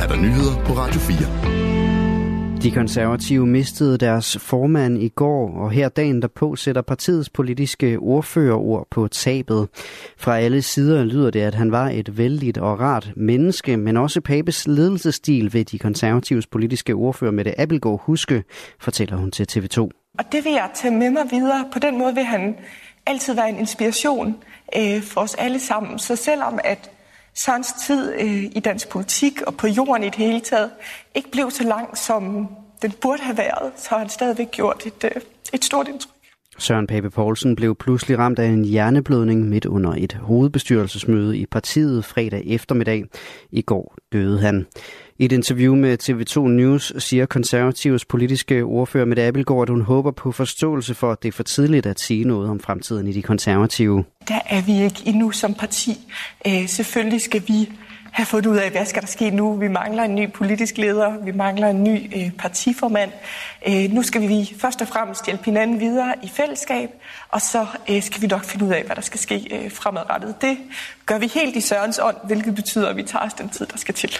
er der nyheder på Radio 4. De konservative mistede deres formand i går, og her dagen derpå sætter partiets politiske ordførerord på tabet. Fra alle sider lyder det, at han var et vældigt og rart menneske, men også Papes ledelsesstil ved de konservatives politiske ordfører Mette Abelgaard huske, fortæller hun til TV2. Og det vil jeg tage med mig videre. På den måde vil han altid være en inspiration øh, for os alle sammen. Så selvom at Sørens tid øh, i dansk politik og på jorden i det hele taget ikke blev så lang, som den burde have været, så har han stadigvæk gjort et, øh, et stort indtryk. Søren Pape Poulsen blev pludselig ramt af en hjerneblødning midt under et hovedbestyrelsesmøde i partiet fredag eftermiddag. I går døde han. I et interview med TV2 News siger konservativs politiske ordfører med Abelgaard, at hun håber på forståelse for, at det er for tidligt at sige noget om fremtiden i de konservative. Der er vi ikke endnu som parti. Øh, selvfølgelig skal vi have fundet ud af, hvad skal der ske nu. Vi mangler en ny politisk leder, vi mangler en ny øh, partiformand. Øh, nu skal vi først og fremmest hjælpe hinanden videre i fællesskab, og så øh, skal vi nok finde ud af, hvad der skal ske øh, fremadrettet. Det gør vi helt i Sørens ånd, hvilket betyder, at vi tager os den tid, der skal til.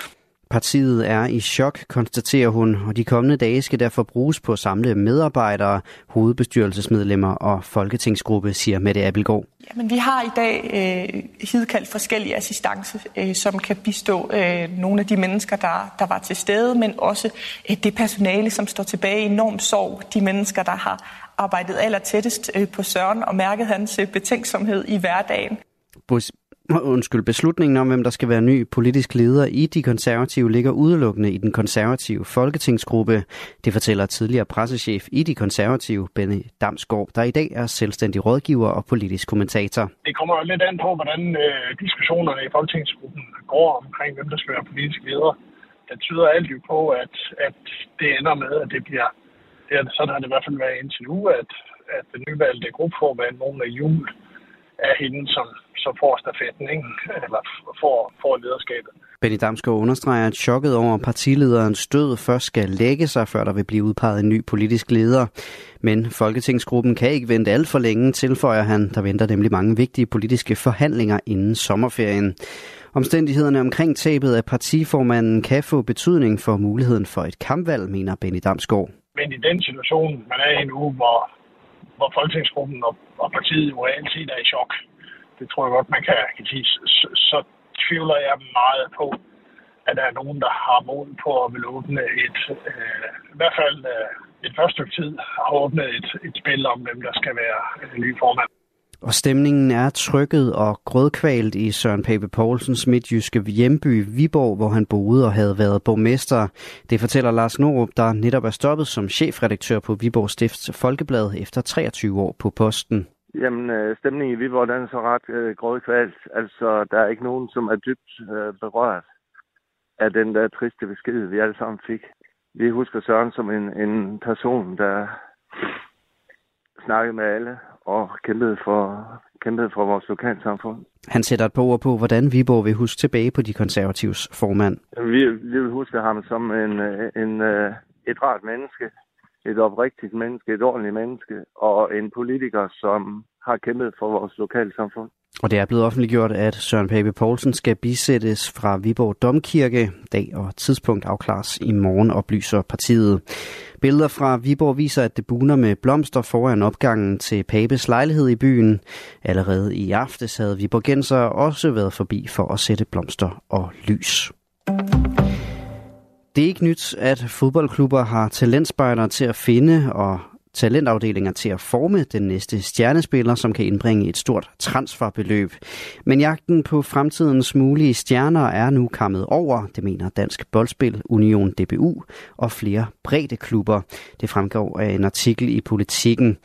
Partiet er i chok, konstaterer hun, og de kommende dage skal derfor bruges på at samle medarbejdere, hovedbestyrelsesmedlemmer og folketingsgruppe, siger Mette Appelgaard. Jamen, vi har i dag øh, hidkaldt forskellige assistance, øh, som kan bistå øh, nogle af de mennesker, der, der var til stede, men også øh, det personale, som står tilbage i enorm sorg. De mennesker, der har arbejdet aller tættest øh, på Søren og mærket hans øh, betænksomhed i hverdagen. Undskyld, beslutningen om, hvem der skal være ny politisk leder i de konservative, ligger udelukkende i den konservative folketingsgruppe. Det fortæller tidligere pressechef i de konservative, Benny Damsgaard, der i dag er selvstændig rådgiver og politisk kommentator. Det kommer lidt an på, hvordan øh, diskussionerne i folketingsgruppen går omkring, hvem der skal være politisk leder. Det tyder alt jo på, at, at det ender med, at det bliver, det er, sådan har det i hvert fald været indtil nu, at, at den nyvalgte gruppeformand, nogen af Jul, er hende, som så får stafetten, ikke? eller får, får lederskabet. Benny Damsgaard understreger, at chokket over partilederens død først skal lægge sig, før der vil blive udpeget en ny politisk leder. Men Folketingsgruppen kan ikke vente alt for længe, tilføjer han. Der venter nemlig mange vigtige politiske forhandlinger inden sommerferien. Omstændighederne omkring tabet af partiformanden kan få betydning for muligheden for et kampvalg, mener Benny Damsgaard. Men i den situation, man er i nu, hvor, hvor Folketingsgruppen og, og partiet jo reelt set er i chok, det tror jeg godt, man kan, kan sige, så, så tvivler jeg meget på, at der er nogen, der har mod på at vil åbne et, øh, i hvert fald øh, et første stykke tid, har åbnet et, et spil om, hvem der skal være øh, ny formand. Og stemningen er trykket og grødkvalt i Søren Pape Poulsens midtjyske hjemby Viborg, hvor han boede og havde været borgmester. Det fortæller Lars Norup, der netop er stoppet som chefredaktør på Viborg Stifts Folkeblad efter 23 år på posten. Jamen, øh, stemningen i Viborg, den er så ret øh, grådkvalt. Altså, der er ikke nogen, som er dybt øh, berørt af den der triste besked, vi alle sammen fik. Vi husker Søren som en, en person, der snakkede med alle og kæmpede for, kæmpede for vores lokalsamfund. Han sætter et par ord på, hvordan Viborg vil huske tilbage på de konservatives formand. Vi, vi vil huske ham som en, øh, en, øh, et rart menneske, et oprigtigt menneske, et ordentligt menneske, og en politiker, som har kæmpet for vores lokale samfund. Og det er blevet offentliggjort, at Søren Pape Poulsen skal bisættes fra Viborg Domkirke. Dag og tidspunkt afklares i morgen, oplyser partiet. Billeder fra Viborg viser, at det buner med blomster foran opgangen til Papes lejlighed i byen. Allerede i aftes havde Viborgenser også været forbi for at sætte blomster og lys. Det er ikke nyt, at fodboldklubber har talentspejdere til at finde og talentafdelinger til at forme den næste stjernespiller, som kan indbringe et stort transferbeløb. Men jagten på fremtidens mulige stjerner er nu kommet over, det mener Dansk Boldspil Union DBU og flere brede klubber. Det fremgår af en artikel i Politiken.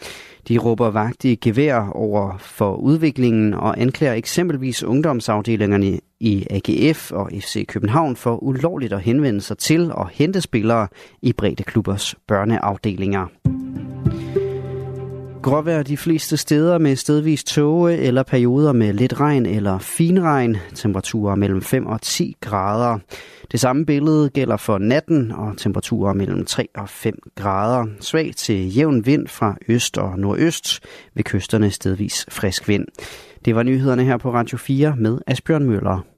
De råber vagt i gevær over for udviklingen og anklager eksempelvis ungdomsafdelingerne i AGF og FC København for ulovligt at henvende sig til og hente spillere i brede klubbers børneafdelinger. Gråvejr de fleste steder med stedvis tåge eller perioder med lidt regn eller finregn. Temperaturer mellem 5 og 10 grader. Det samme billede gælder for natten og temperaturer mellem 3 og 5 grader. Svag til jævn vind fra øst og nordøst. Ved kysterne stedvis frisk vind. Det var nyhederne her på Radio 4 med Asbjørn Møller.